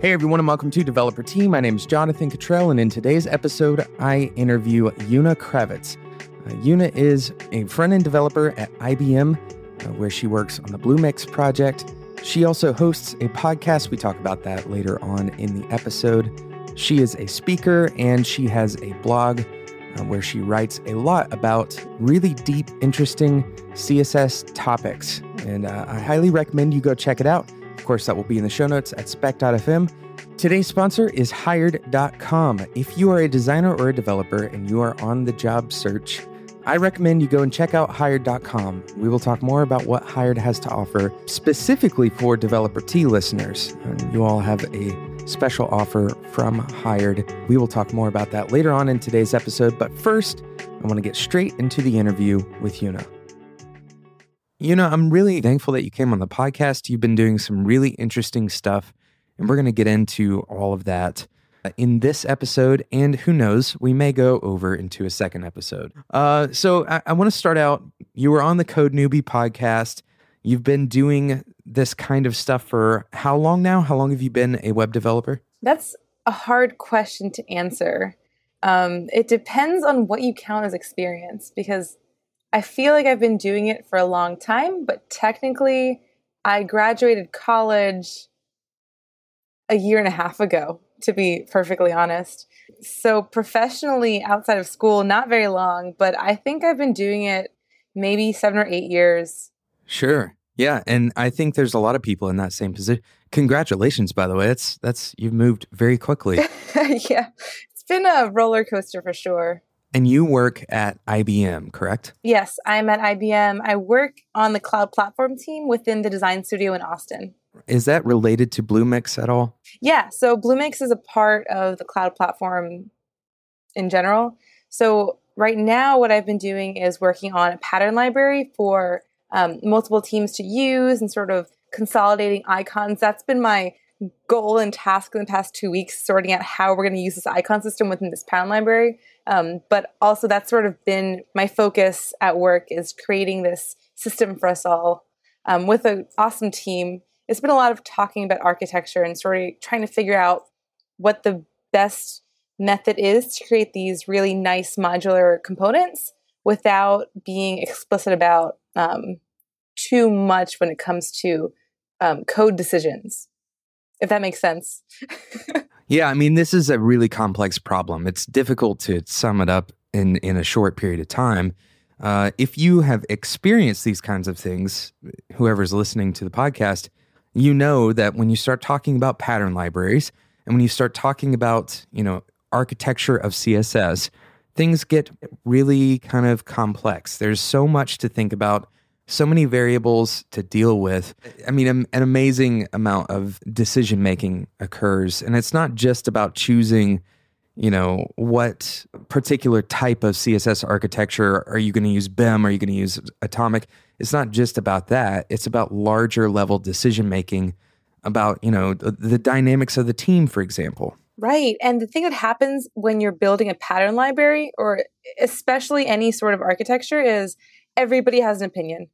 Hey everyone, and welcome to Developer Tea. My name is Jonathan Cutrell, and in today's episode, I interview Una Kravets. Uh, Una is a front end developer at IBM, uh, where she works on the Bluemix project. She also hosts a podcast. We talk about that later on in the episode. She is a speaker and she has a blog uh, where she writes a lot about really deep, interesting CSS topics. And uh, I highly recommend you go check it out. Of course, that will be in the show notes at spec.fm. Today's sponsor is hired.com. If you are a designer or a developer and you are on the job search, I recommend you go and check out hired.com. We will talk more about what Hired has to offer specifically for Developer Tea listeners. And you all have a special offer from Hired. We will talk more about that later on in today's episode, but first, I want to get straight into the interview with Una. You know, I'm really thankful that you came on the podcast. You've been doing some really interesting stuff, and we're going to get into all of that uh, in this episode. And who knows, we may go over into a second episode. Uh, so I, I want to start out. You were on the Code Newbie podcast. You've been doing this kind of stuff for how long now? How long have you been a web developer? That's a hard question to answer. Um, it depends on what you count as experience because I feel like I've been doing it for a long time, but technically, I graduated college a year and a half ago, to be perfectly honest. So, professionally, outside of school, not very long, but I think I've been doing it maybe seven or eight years. Sure. Yeah, and I think there's a lot of people in that same position. Congratulations, by the way. That's that's you've moved very quickly. yeah, it's been a roller coaster for sure. And you work at IBM, correct? Yes, I'm at IBM. I work on the cloud platform team within the design studio in Austin. Is that related to Bluemix at all? Yeah, so Bluemix is a part of the cloud platform in general. So right now, what I've been doing is working on a pattern library for um, multiple teams to use and sort of consolidating icons. That's been my goal and task in the past two weeks, sorting out how we're going to use this icon system within this pattern library. Um, but also, that's sort of been my focus at work is creating this system for us all um, with an awesome team. It's been a lot of talking about architecture and sort of trying to figure out what the best method is to create these really nice modular components without being explicit about um, too much when it comes to um, code decisions if that makes sense. yeah, I mean, this is a really complex problem. It's difficult to sum it up in, in a short period of time. Uh, if you have experienced these kinds of things, whoever's listening to the podcast, you know that when you start talking about pattern libraries and when you start talking about, you know, architecture of CSS, things get really kind of complex. There's so much to think about so many variables to deal with. I mean, an amazing amount of decision making occurs. And it's not just about choosing, you know, what particular type of CSS architecture are you going to use BEM? Are you going to use Atomic? It's not just about that. It's about larger level decision making about, you know, the, the dynamics of the team, for example. Right. And the thing that happens when you're building a pattern library or especially any sort of architecture is everybody has an opinion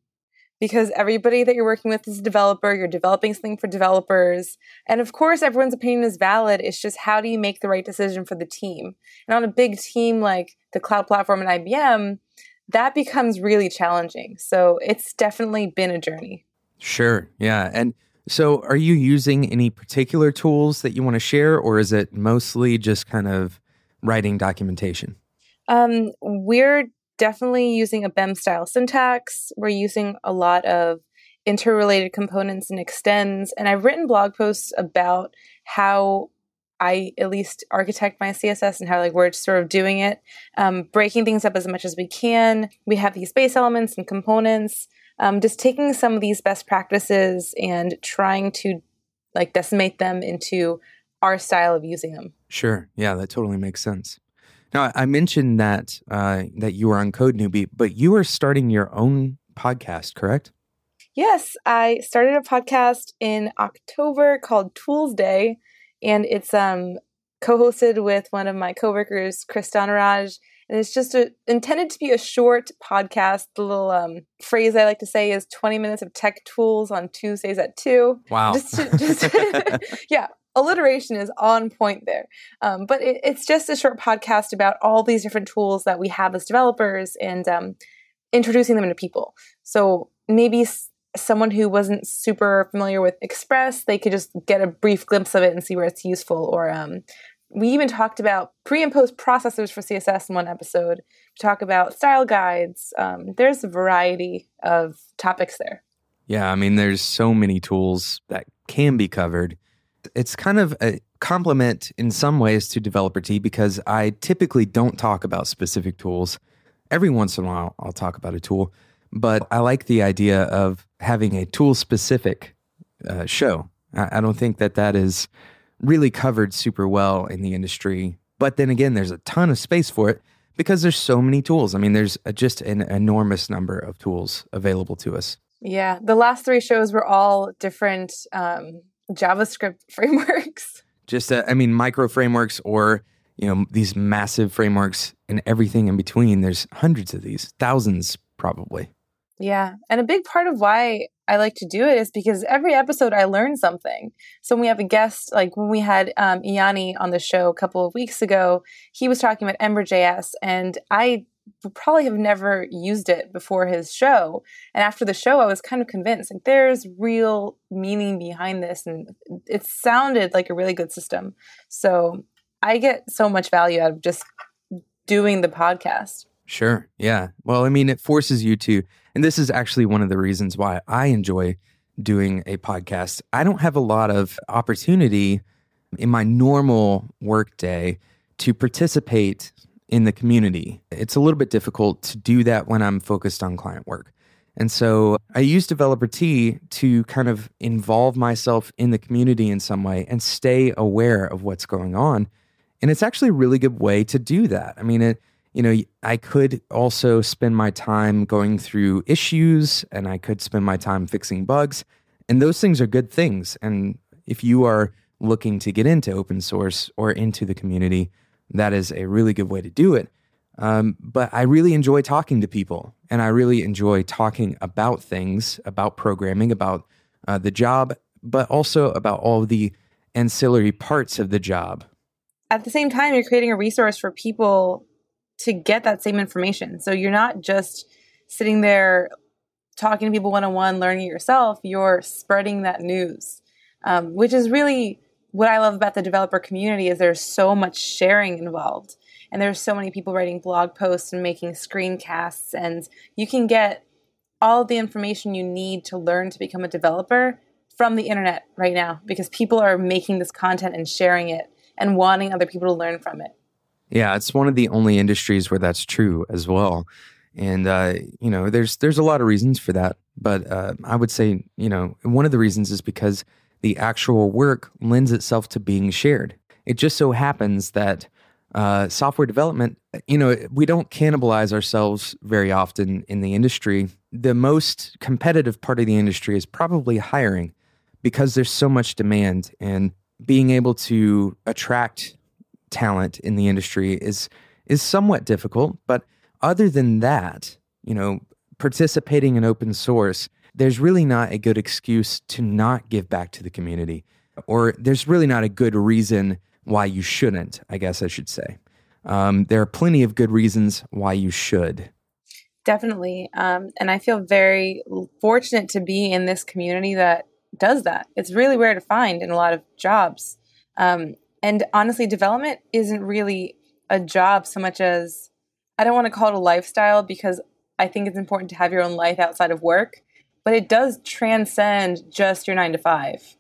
because everybody that you're working with is a developer. You're developing something for developers. And of course, everyone's opinion is valid. It's just how do you make the right decision for the team? And on a big team like the cloud platform and IBM, that becomes really challenging. So it's definitely been a journey. Sure. Yeah. And so are you using any particular tools that you want to share, or is it mostly just kind of writing documentation? Um, we're definitely using a BEM style syntax. We're using a lot of interrelated components and extends. And I've written blog posts about how I at least architect my CSS and how like we're sort of doing it, um, breaking things up as much as we can. We have these base elements and components. Um, just taking some of these best practices and trying to like decimate them into our style of using them. Sure. Yeah, that totally makes sense. Now, I mentioned that uh, that you were on Code Newbie, but you are starting your own podcast, correct? Yes, I started a podcast in October called Toolsday, and it's um, co-hosted with one of my coworkers, Chris Dhanaraj, and it's just a, intended to be a short podcast. The little um, phrase I like to say is 20 minutes of tech tools on Tuesdays at 2. Wow. Just, to, just yeah, alliteration is on point there. Um, but it, it's just a short podcast about all these different tools that we have as developers and um, introducing them to people. So maybe s- someone who wasn't super familiar with Express, they could just get a brief glimpse of it and see where it's useful. Or um, we even talked about pre and post processors for CSS in one episode. We talk about style guides. Um, there's a variety of topics there. Yeah, I mean, there's so many tools that can be covered. It's kind of a complement in some ways to Developer Tea because I typically don't talk about specific tools. Every once in a while, I'll talk about a tool, but I like the idea of having a tool specific uh, show. I, I don't think that that is really covered super well in the industry. But then again, there's a ton of space for it because there's so many tools. I mean, there's a, just an enormous number of tools available to us. Yeah, the last three shows were all different um, JavaScript frameworks. Just, uh, I mean, micro frameworks or you know these massive frameworks and everything in between. There's hundreds of these, thousands probably. Yeah, and a big part of why I like to do it is because every episode I learn something. So when we have a guest, like when we had um, Iani on the show a couple of weeks ago, he was talking about Ember.js, and I probably have never used it before his show. And after the show, I was kind of convinced like there's real meaning behind this, and it sounded like a really good system. So I get so much value out of just doing the podcast. Sure. Yeah. Well, I mean, it forces you to, and this is actually one of the reasons why I enjoy doing a podcast. I don't have a lot of opportunity in my normal workday to participate in the community. It's a little bit difficult to do that when I'm focused on client work. And so I use Developer Tea to kind of involve myself in the community in some way and stay aware of what's going on. And it's actually a really good way to do that. I mean, it, you know, I could also spend my time going through issues and I could spend my time fixing bugs. And those things are good things. And if you are looking to get into open source or into the community, that is a really good way to do it. Um, but I really enjoy talking to people and I really enjoy talking about things, about programming, about uh, the job, but also about all the ancillary parts of the job. At the same time, you're creating a resource for people to get that same information. So you're not just sitting there talking to people one on one, learning it yourself, you're spreading that news, um, which is really what I love about the developer community is there's so much sharing involved. And there's so many people writing blog posts and making screencasts, and you can get all the information you need to learn to become a developer from the internet right now because people are making this content and sharing it and wanting other people to learn from it. Yeah, it's one of the only industries where that's true as well. And uh, you know, there's there's a lot of reasons for that, but uh, I would say you know one of the reasons is because the actual work lends itself to being shared. It just so happens that uh, software development, you know, we don't cannibalize ourselves very often in the industry. The most competitive part of the industry is probably hiring because there's so much demand and being able to attract talent in the industry is is somewhat difficult, but other than that, you know, participating in open source there's really not a good excuse to not give back to the community, or there's really not a good reason why you shouldn't, I guess I should say. Um, there are plenty of good reasons why you should. Definitely. Um, and I feel very fortunate to be in this community that does that. It's really rare to find in a lot of jobs. Um, and honestly, development isn't really a job so much as I don't want to call it a lifestyle because I think it's important to have your own life outside of work but it does transcend just your nine to five.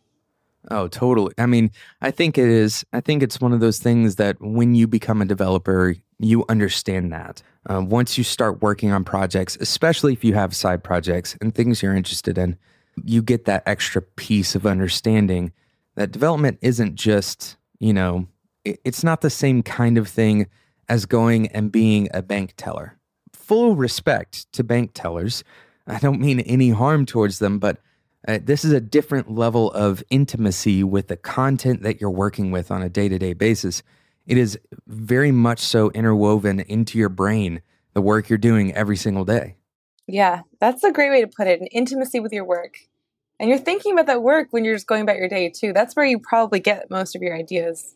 Oh, totally. I mean, I think it is. I think it's one of those things that when you become a developer, you understand that. Uh, once you start working on projects, especially if you have side projects and things you're interested in, you get that extra piece of understanding that development isn't just, you know, it, it's not the same kind of thing as going and being a bank teller. Full respect to bank tellers. I don't mean any harm towards them, but uh, this is a different level of intimacy with the content that you're working with on a day to day basis. It is very much so interwoven into your brain, the work you're doing every single day. Yeah, that's a great way to put it an intimacy with your work. And you're thinking about that work when you're just going about your day too. That's where you probably get most of your ideas.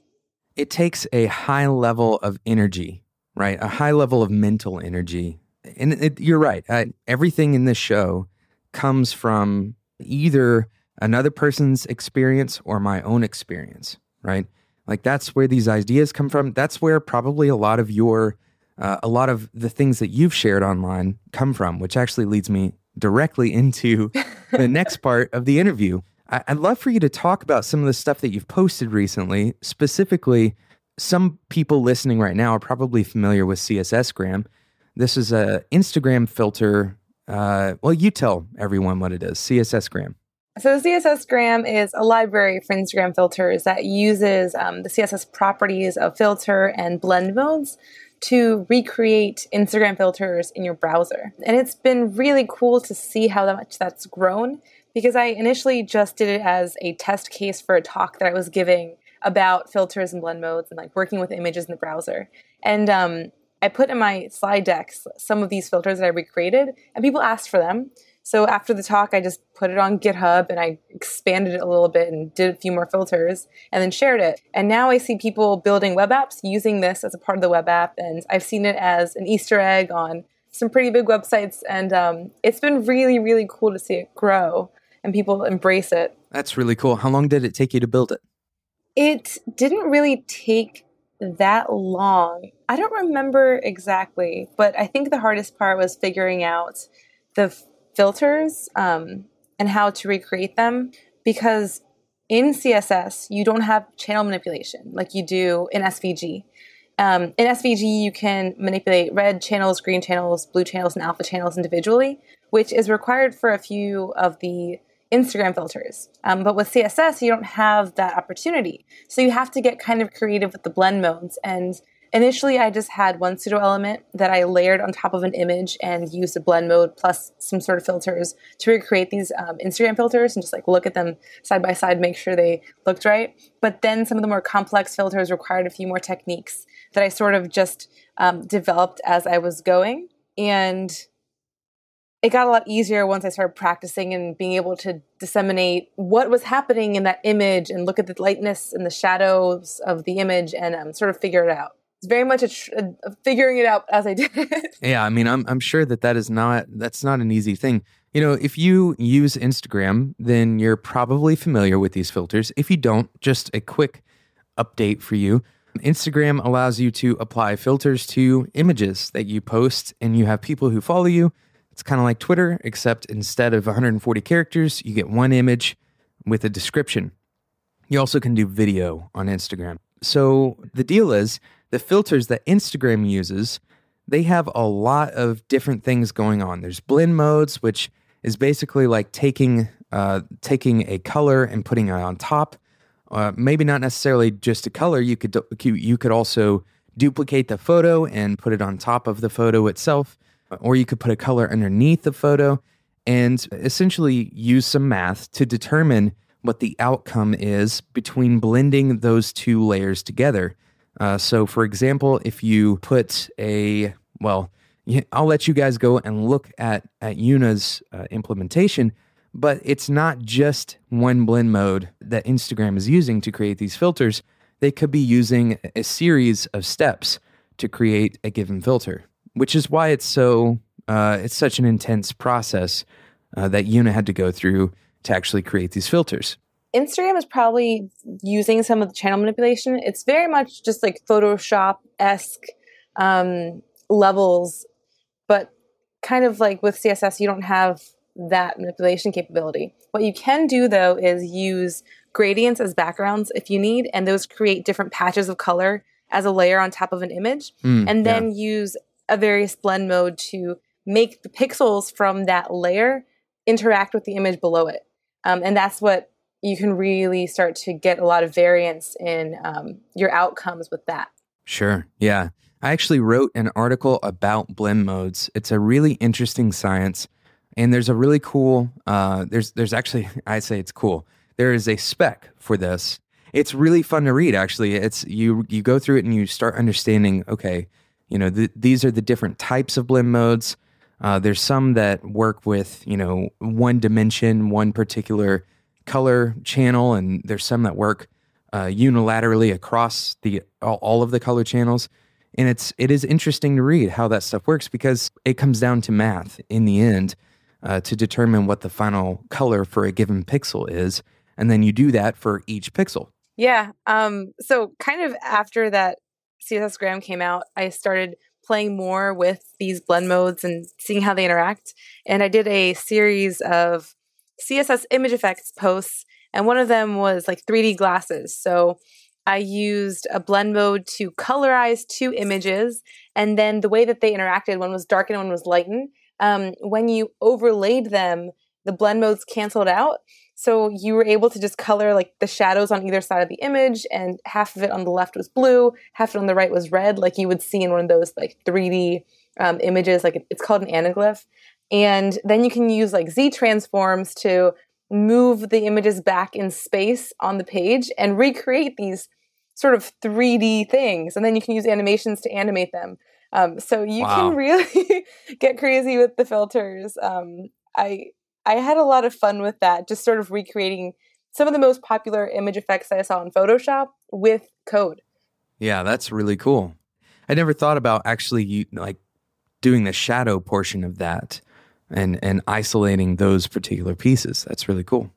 It takes a high level of energy, right? A high level of mental energy. And it, you're right. I, everything in this show comes from either another person's experience or my own experience, right? Like that's where these ideas come from. That's where probably a lot of your, uh, a lot of the things that you've shared online come from, which actually leads me directly into the next part of the interview. I- I'd love for you to talk about some of the stuff that you've posted recently. Specifically, some people listening right now are probably familiar with CSSgram. This is a Instagram filter. Uh, well, you tell everyone what it is. CSSgram. So CSSgram is a library for Instagram filters that uses um, the CSS properties of filter and blend modes to recreate Instagram filters in your browser. And it's been really cool to see how much that's grown because I initially just did it as a test case for a talk that I was giving about filters and blend modes and like working with images in the browser. And um, I put in my slide decks some of these filters that I recreated, and people asked for them. So after the talk, I just put it on GitHub and I expanded it a little bit and did a few more filters and then shared it. And now I see people building web apps using this as a part of the web app. And I've seen it as an Easter egg on some pretty big websites. And um, it's been really, really cool to see it grow and people embrace it. That's really cool. How long did it take you to build it? It didn't really take that long. I don't remember exactly, but I think the hardest part was figuring out the filters um, and how to recreate them because in CSS, you don't have channel manipulation like you do in SVG. Um, in SVG, you can manipulate red channels, green channels, blue channels, and alpha channels individually, which is required for a few of the Instagram filters. Um, but with CSS, you don't have that opportunity. So you have to get kind of creative with the blend modes and Initially, I just had one pseudo element that I layered on top of an image and used a blend mode plus some sort of filters to recreate these um, Instagram filters and just like look at them side by side, make sure they looked right. But then some of the more complex filters required a few more techniques that I sort of just um, developed as I was going. And it got a lot easier once I started practicing and being able to disseminate what was happening in that image and look at the lightness and the shadows of the image and um, sort of figure it out it's very much a, tr- a, figuring it out as I did. Yeah, I mean, I'm I'm sure that that is not that's not an easy thing. You know, if you use Instagram, then you're probably familiar with these filters. If you don't, just a quick update for you. Instagram allows you to apply filters to images that you post, and you have people who follow you. It's kind of like Twitter, except instead of 140 characters, you get one image with a description. You also can do video on Instagram. So the deal is the filters that Instagram uses, they have a lot of different things going on. There's blend modes, which is basically like taking uh, taking a color and putting it on top. Uh, maybe not necessarily just a color. You could you could also duplicate the photo and put it on top of the photo itself, or you could put a color underneath the photo and essentially use some math to determine what the outcome is between blending those two layers together. Uh, so, for example, if you put a, well, I'll let you guys go and look at, at Una's uh, implementation, but it's not just one blend mode that Instagram is using to create these filters. They could be using a series of steps to create a given filter, which is why it's so uh, it's such an intense process uh, that Yuna had to go through to actually create these filters. Instagram is probably using some of the channel manipulation. It's very much just like Photoshop esque um, levels, but kind of like with CSS, you don't have that manipulation capability. What you can do though is use gradients as backgrounds if you need, and those create different patches of color as a layer on top of an image, mm, and then yeah. use a various blend mode to make the pixels from that layer interact with the image below it. Um, and that's what you can really start to get a lot of variance in um, your outcomes with that. Sure. Yeah. I actually wrote an article about blend modes. It's a really interesting science, and there's a really cool. Uh, there's there's actually I say it's cool. There is a spec for this. It's really fun to read. Actually, it's you you go through it and you start understanding. Okay, you know th- these are the different types of blend modes. Uh, there's some that work with you know one dimension, one particular color channel, and there's some that work uh, unilaterally across the all, of the color channels. And it's it is interesting to read how that stuff works because it comes down to math in the end uh, to determine what the final color for a given pixel is, and then you do that for each pixel. Yeah. Um, so kind of after that CSS Gram came out, I started playing more with these blend modes and seeing how they interact. And I did a series of CSS image effects posts, and one of them was like 3D glasses. So I used a blend mode to colorize two images, and then the way that they interacted, one was darken, one was lightened. Um, when you overlaid them, the blend modes canceled out. So you were able to just color like the shadows on either side of the image, and half of it on the left was blue, half of it on the right was red, like you would see in one of those like 3D um, images. Like it's called an anaglyph. And then you can use like Z transforms to move the images back in space on the page and recreate these sort of 3D things. And then you can use animations to animate them. Um, so you wow. can really get crazy with the filters. Um, I I had a lot of fun with that, just sort of recreating some of the most popular image effects I saw in Photoshop with code. Yeah, that's really cool. I never thought about actually like doing the shadow portion of that and and isolating those particular pieces. That's really cool.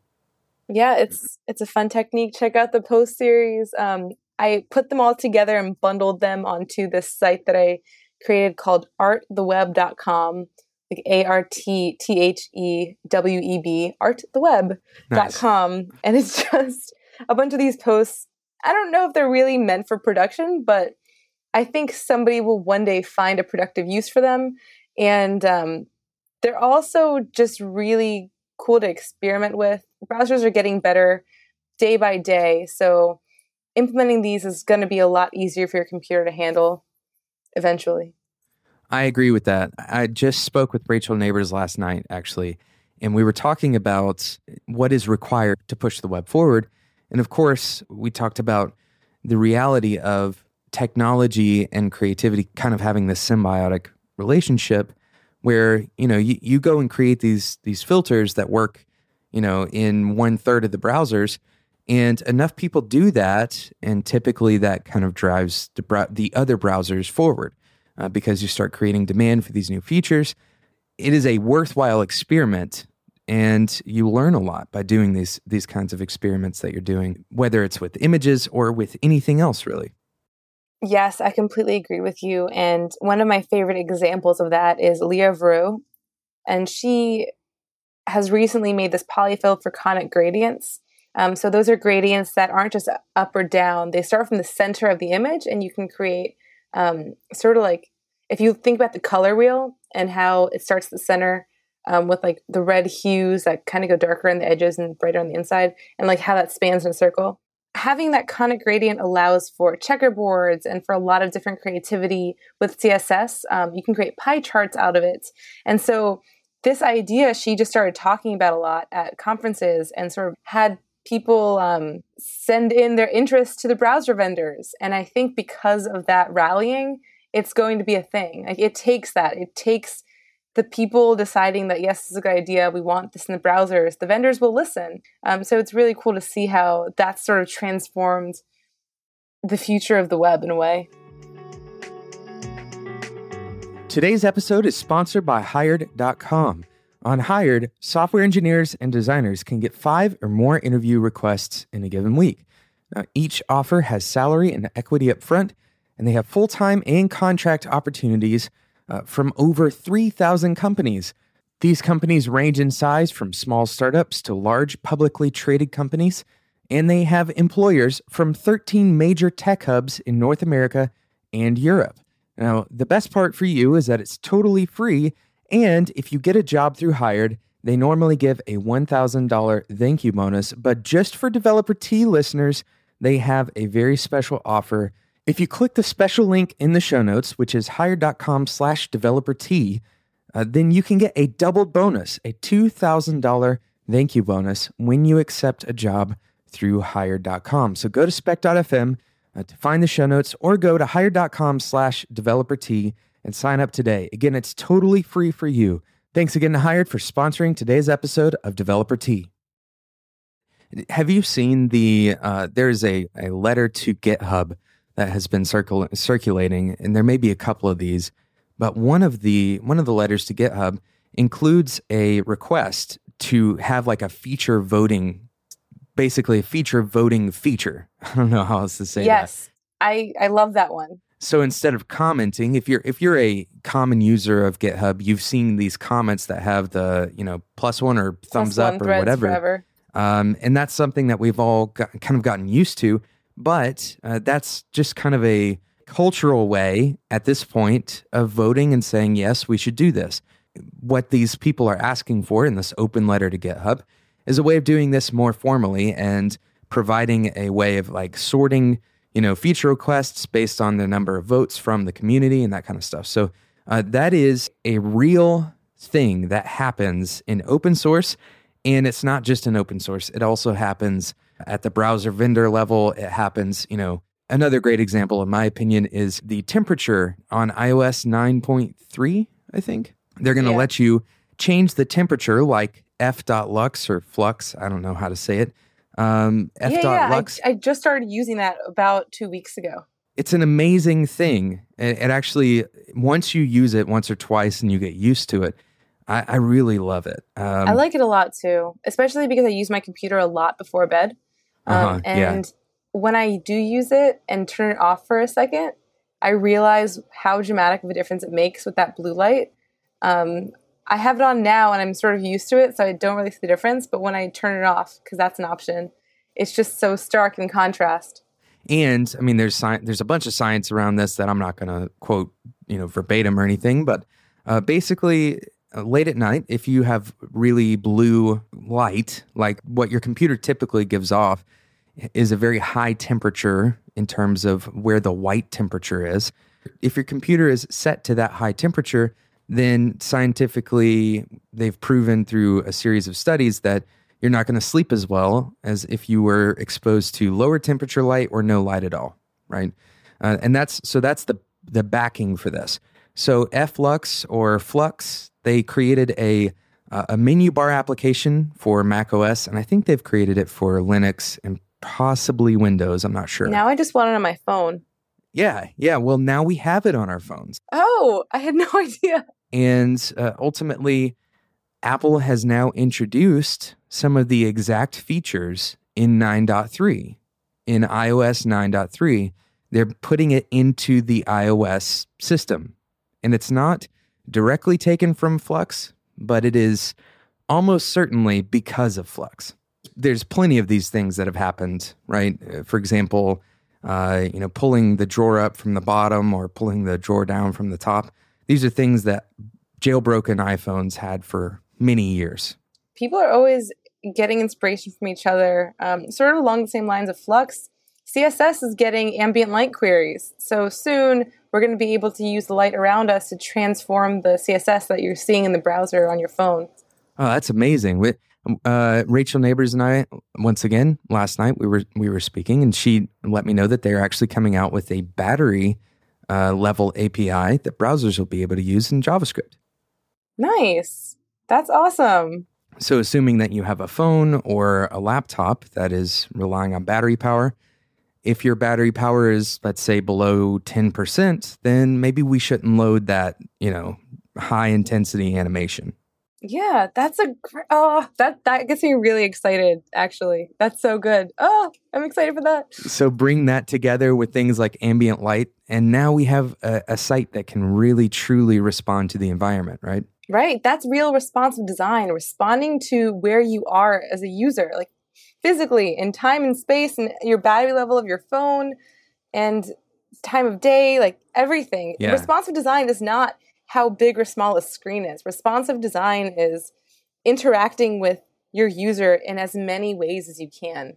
Yeah, it's it's a fun technique. Check out the post series. Um, I put them all together and bundled them onto this site that I created called arttheweb.com, like A R T T H E W E B, arttheweb.com. Nice. And it's just a bunch of these posts. I don't know if they're really meant for production, but I think somebody will one day find a productive use for them. And um, they're also just really cool to experiment with. Browsers are getting better day by day. So implementing these is going to be a lot easier for your computer to handle eventually. I agree with that. I just spoke with Rachel Nabors last night, actually, and we were talking about what is required to push the web forward. And of course, we talked about the reality of technology and creativity kind of having this symbiotic relationship where you know you, you go and create these these filters that work you know in one third of the browsers. And enough people do that and typically that kind of drives the, the other browsers forward uh, because you start creating demand for these new features. It is a worthwhile experiment and you learn a lot by doing these these kinds of experiments that you're doing whether it's with images or with anything else really Yes, I completely agree with you. And one of my favorite examples of that is Lea Verou. And she has recently made this polyfill for conic gradients. Um, so those are gradients that aren't just up or down. They start from the center of the image, and you can create um, sort of like if you think about the color wheel and how it starts at the center um, with like the red hues that kind of go darker on the edges and brighter on the inside, and like how that spans in a circle having that conic gradient allows for checkerboards and for a lot of different creativity with CSS. Um, you can create pie charts out of it. And so this idea she just started talking about a lot at conferences and sort of had people um, send in their interest to the browser vendors. And I think because of that rallying, it's going to be a thing. Like it takes that. It takes the people deciding that yes, this is a good idea, we want this in the browsers, the vendors will listen. Um, so it's really cool to see how that sort of transformed the future of the web in a way. Today's episode is sponsored by Hired.com. On Hired, software engineers and designers can get five or more interview requests in a given week. Now, each offer has salary and equity up front, and they have full time and contract opportunities uh, from over 3,000 companies. These companies range in size from small startups to large publicly traded companies, and they have employers from 13 major tech hubs in North America and Europe. Now, the best part for you is that it's totally free, and if you get a job through Hired, they normally give a $1,000 thank you bonus, but just for Developer Tea listeners, they have a very special offer if you click the special link in the show notes, which is hired.com slash Developer Tea, uh, then you can get a double bonus, a $2,000 thank you bonus when you accept a job through hired.com. So go to spec.fm uh, to find the show notes or go to hired.com slash Developer Tea and sign up today. Again, it's totally free for you. Thanks again to Hired for sponsoring today's episode of Developer Tea. Have you seen the? Uh, there's a, a letter to GitHub that has been circul- circulating, and there may be a couple of these, but one of the one of the letters to GitHub includes a request to have like a feature voting, basically a feature voting feature. I don't know how else to say yes, that. I I love that one. So instead of commenting, if you're if you're a common user of GitHub, you've seen these comments that have the you know plus one or thumbs Plus up one or whatever, um, and that's something that we've all got, kind of gotten used to. But uh, that's just kind of a cultural way at this point of voting and saying yes, we should do this. What these people are asking for in this open letter to GitHub is a way of doing this more formally and providing a way of like sorting you know, feature requests based on the number of votes from the community and that kind of stuff. So uh, that is a real thing that happens in open source. And it's not just in open source, it also happens at the browser vendor level. It happens, you know, another great example, in my opinion, is the temperature on iOS 9.3, I think. They're going to Yeah. let you change the temperature like f.lux or flux. I don't know how to say it. Um, yeah, yeah. I, f.lux I just started using that about two weeks ago. it's an amazing thing. It, it actually, once you use it once or twice and you get used to it, I, I really love it. Um, I like it a lot too, especially because I use my computer a lot before bed. Um, Uh-huh, yeah. and when I do use it and turn it off for a second, I realize how dramatic of a difference it makes with that blue light. Um, I have it on now and I'm sort of used to it, so I don't really see the difference. But when I turn it off, because that's an option, it's just so stark in contrast. and I mean, there's sci- there's a bunch of science around this that I'm not going to quote, you know, verbatim or anything, but uh, basically, late at night, if you have really blue light, like what your computer typically gives off, is a very high temperature in terms of where the white temperature is. If your computer is set to that high temperature, then scientifically they've proven through a series of studies that you're not going to sleep as well as if you were exposed to lower temperature light or no light at all, right? Uh, and that's so that's the the backing for this. So Flux or Flux, they created a uh, a menu bar application for Mac OS, and I think they've created it for Linux and possibly Windows. I'm not sure. Now I just want it on my phone. yeah, yeah. Well, now we have it on our phones. Oh, I had no idea. And uh, ultimately, Apple has now introduced some of the exact features in 9.3. In iOS 9.3, they're putting it into the iOS system. And it's not directly taken from Flux, but it is almost certainly because of Flux. There's plenty of these things that have happened, right? For example, uh, you know, pulling the drawer up from the bottom or pulling the drawer down from the top. These are things that jailbroken iPhones had for many years. people are always getting inspiration from each other, um, sort of along the same lines of Flux. CSS is getting ambient light queries. So soon we're going to be able to use the light around us to transform the CSS that you're seeing in the browser on your phone. Oh, that's amazing. We, uh, Rachel Nabors and I, once again, last night we were we were speaking, and she let me know that they're actually coming out with a battery uh, level API that browsers will be able to use in JavaScript. Nice. That's awesome. So, assuming that you have a phone or a laptop that is relying on battery power, if your battery power is, let's say, below 10%, then maybe we shouldn't load that, you know, high intensity animation. Yeah, that's a oh that that gets me really excited. Actually, that's so good. Oh, I'm excited for that. So, bring that together with things like ambient light, and now we have a, a site that can really truly respond to the environment, right? Right, that's real responsive design, responding to where you are as a user, like physically in time and space, and your battery level of your phone, and time of day, like everything. Yeah. Responsive design is not how big or small a screen is. Responsive design is interacting with your user in as many ways as you can.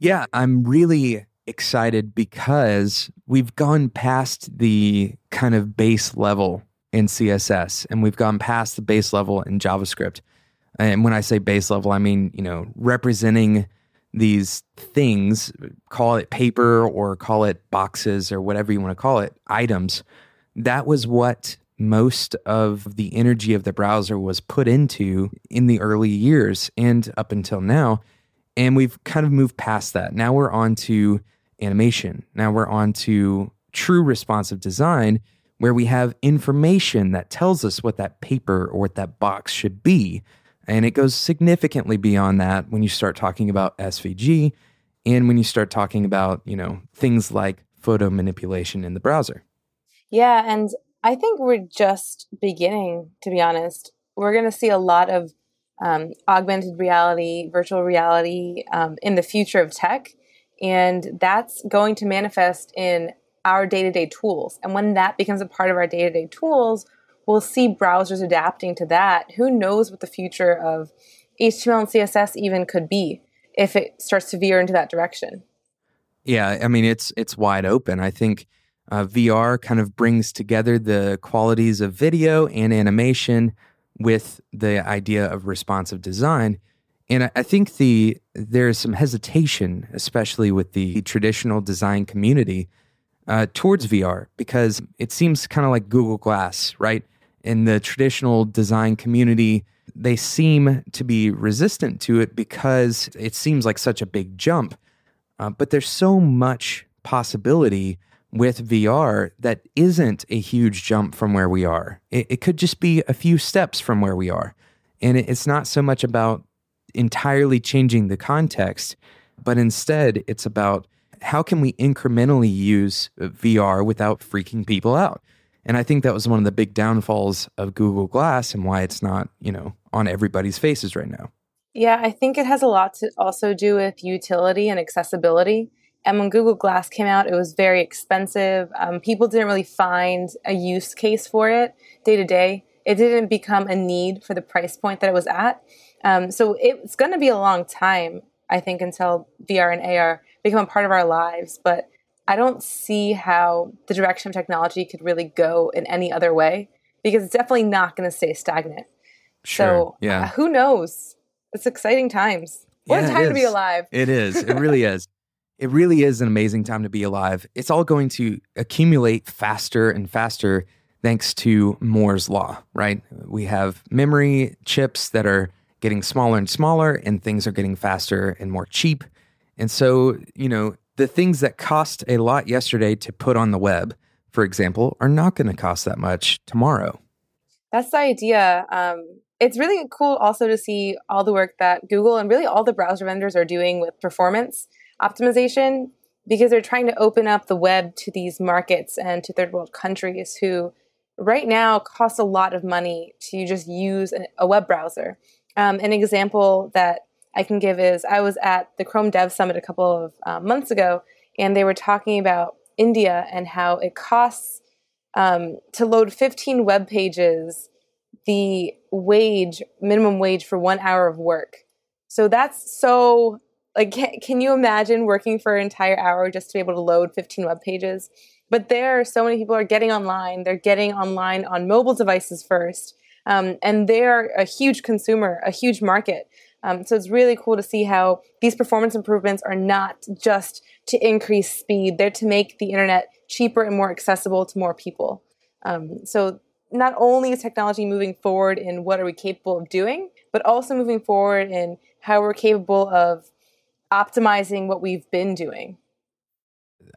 Yeah, I'm really excited because we've gone past the kind of base level in CSS and we've gone past the base level in JavaScript. And when I say base level, I mean, you know, representing these things, call it paper or call it boxes or whatever you want to call it, items that was what most of the energy of the browser was put into in the early years and up until now. And we've kind of moved past that. Now we're on to animation. Now we're on to true responsive design where we have information that tells us what that paper or what that box should be. And it goes significantly beyond that when you start talking about SVG and when you start talking about, you know, things like photo manipulation in the browser. Yeah, and I think we're just beginning, to be honest. We're going to see a lot of um, augmented reality, virtual reality um, in the future of tech. And that's going to manifest in our day to day tools. And when that becomes a part of our day to day tools, we'll see browsers adapting to that. Who knows what the future of HTML and CSS even could be if it starts to veer into that direction? Yeah, I mean it's it's wide open. I think uh, VR kind of brings together the qualities of video and animation with the idea of responsive design. And I, think the there is some hesitation, especially with the traditional design community, uh, towards VR because it seems kind of like Google Glass, right? In the traditional design community, they seem to be resistant to it because it seems like such a big jump. Uh, but there's so much possibility with VR that isn't a huge jump from where we are. It, it could just be a few steps from where we are. And it, it's not so much about entirely changing the context, but instead it's about how can we incrementally use VR without freaking people out? And I think that was one of the big downfalls of Google Glass and why it's not, you know, on everybody's faces right now. Yeah, I think it has a lot to also do with utility and accessibility. And when Google Glass came out, it was very expensive. Um, people didn't really find a use case for it day to day. It didn't become a need for the price point that it was at. Um, so it's going to be a long time, I think, until VR and AR become a part of our lives. But I don't see how the direction of technology could really go in any other way because it's definitely not going to stay stagnant. Sure. So yeah. Uh, who knows? It's exciting times. What Yeah, a time to be alive. It is. It really is. It really is an amazing time to be alive. It's all going to accumulate faster and faster thanks to Moore's Law, right? We have memory chips that are getting smaller and smaller, and things are getting faster and more cheap. And so, you know, the things that cost a lot yesterday to put on the web, for example, are not going to cost that much tomorrow. That's the idea. Um, it's really cool also to see all the work that Google and really all the browser vendors are doing with performance optimization because they're trying to open up the web to these markets and to third world countries who right now cost a lot of money to just use a web browser. Um, an example that I can give is I was at the Chrome Dev Summit a couple of uh, months ago, and they were talking about India and how it costs um, to load 15 web pages the wage, minimum wage for one hour of work. So that's so, like, can, can you imagine working for an entire hour just to be able to load 15 web pages? But there, are so many people are getting online. They're getting online on mobile devices first. Um, and they're a huge consumer, a huge market. Um, so it's really cool to see how these performance improvements are not just to increase speed, they're to make the internet cheaper and more accessible to more people. Um, so not only is technology moving forward in what are we capable of doing, but also moving forward in how we're capable of optimizing what we've been doing.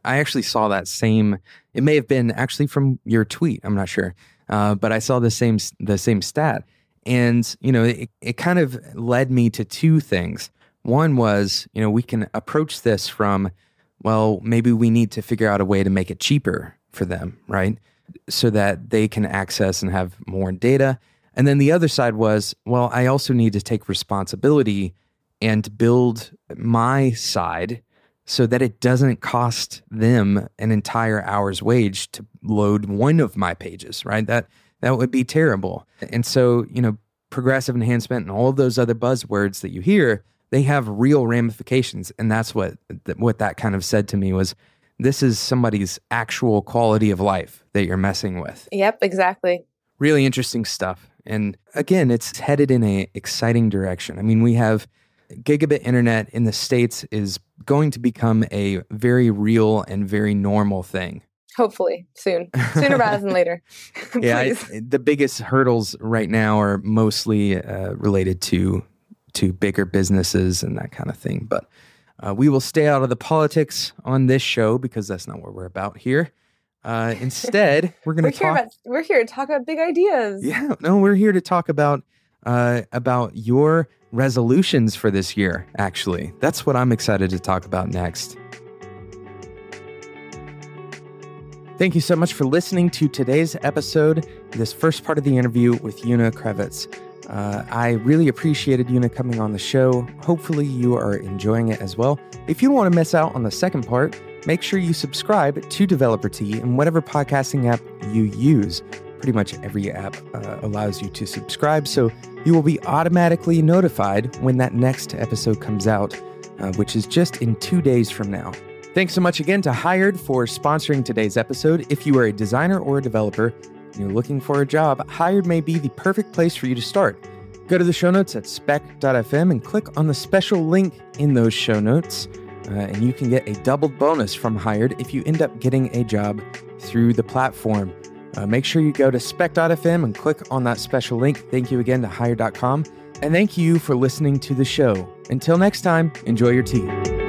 I actually saw that same. It may have been actually from your tweet. I'm not sure, uh, but I saw the same the same stat, and you know, it, it kind of led me to two things. One was, you know, we can approach this from, well, maybe we need to figure out a way to make it cheaper for them, right? So that they can access and have more data. And then the other side was, well, I also need to take responsibility and build my side so that it doesn't cost them an entire hour's wage to load one of my pages, right? That that would be terrible. And so, you know, progressive enhancement and all of those other buzzwords that you hear, they have real ramifications, and that's what what that kind of said to me was this is somebody's actual quality of life that you're messing with. Yep, exactly. Really interesting stuff. And again, it's headed in a exciting direction. I mean, we have gigabit internet in the states is going to become a very real and very normal thing. Hopefully soon, sooner rather than later. yeah, I, the biggest hurdles right now are mostly uh, related to to bigger businesses and that kind of thing. But uh, we will stay out of the politics on this show because that's not what we're about here. Uh, instead, we're going to talk. About, we're here to talk about big ideas. Yeah, no, we're here to talk about uh, about your resolutions for this year. Actually, that's what I'm excited to talk about next. Thank you so much for listening to today's episode, this first part of the interview with Una Kravets. Uh, I really appreciated Una coming on the show. Hopefully, you are enjoying it as well. If you don't want to miss out on the second part, make sure you subscribe to Developer Tea in whatever podcasting app you use. Pretty much every app uh, allows you to subscribe, so you will be automatically notified when that next episode comes out, uh, which is just in two days from now. Thanks so much again to Hired for sponsoring today's episode. If you are a designer or a developer, and you're looking for a job, Hired may be the perfect place for you to start. Go to the show notes at spec.fm and click on the special link in those show notes, uh, and you can get a doubled bonus from Hired if you end up getting a job through the platform. Uh, make sure you go to spec.fm and click on that special link. Thank you again to Hired.com, and thank you for listening to the show. Until next time, enjoy your tea.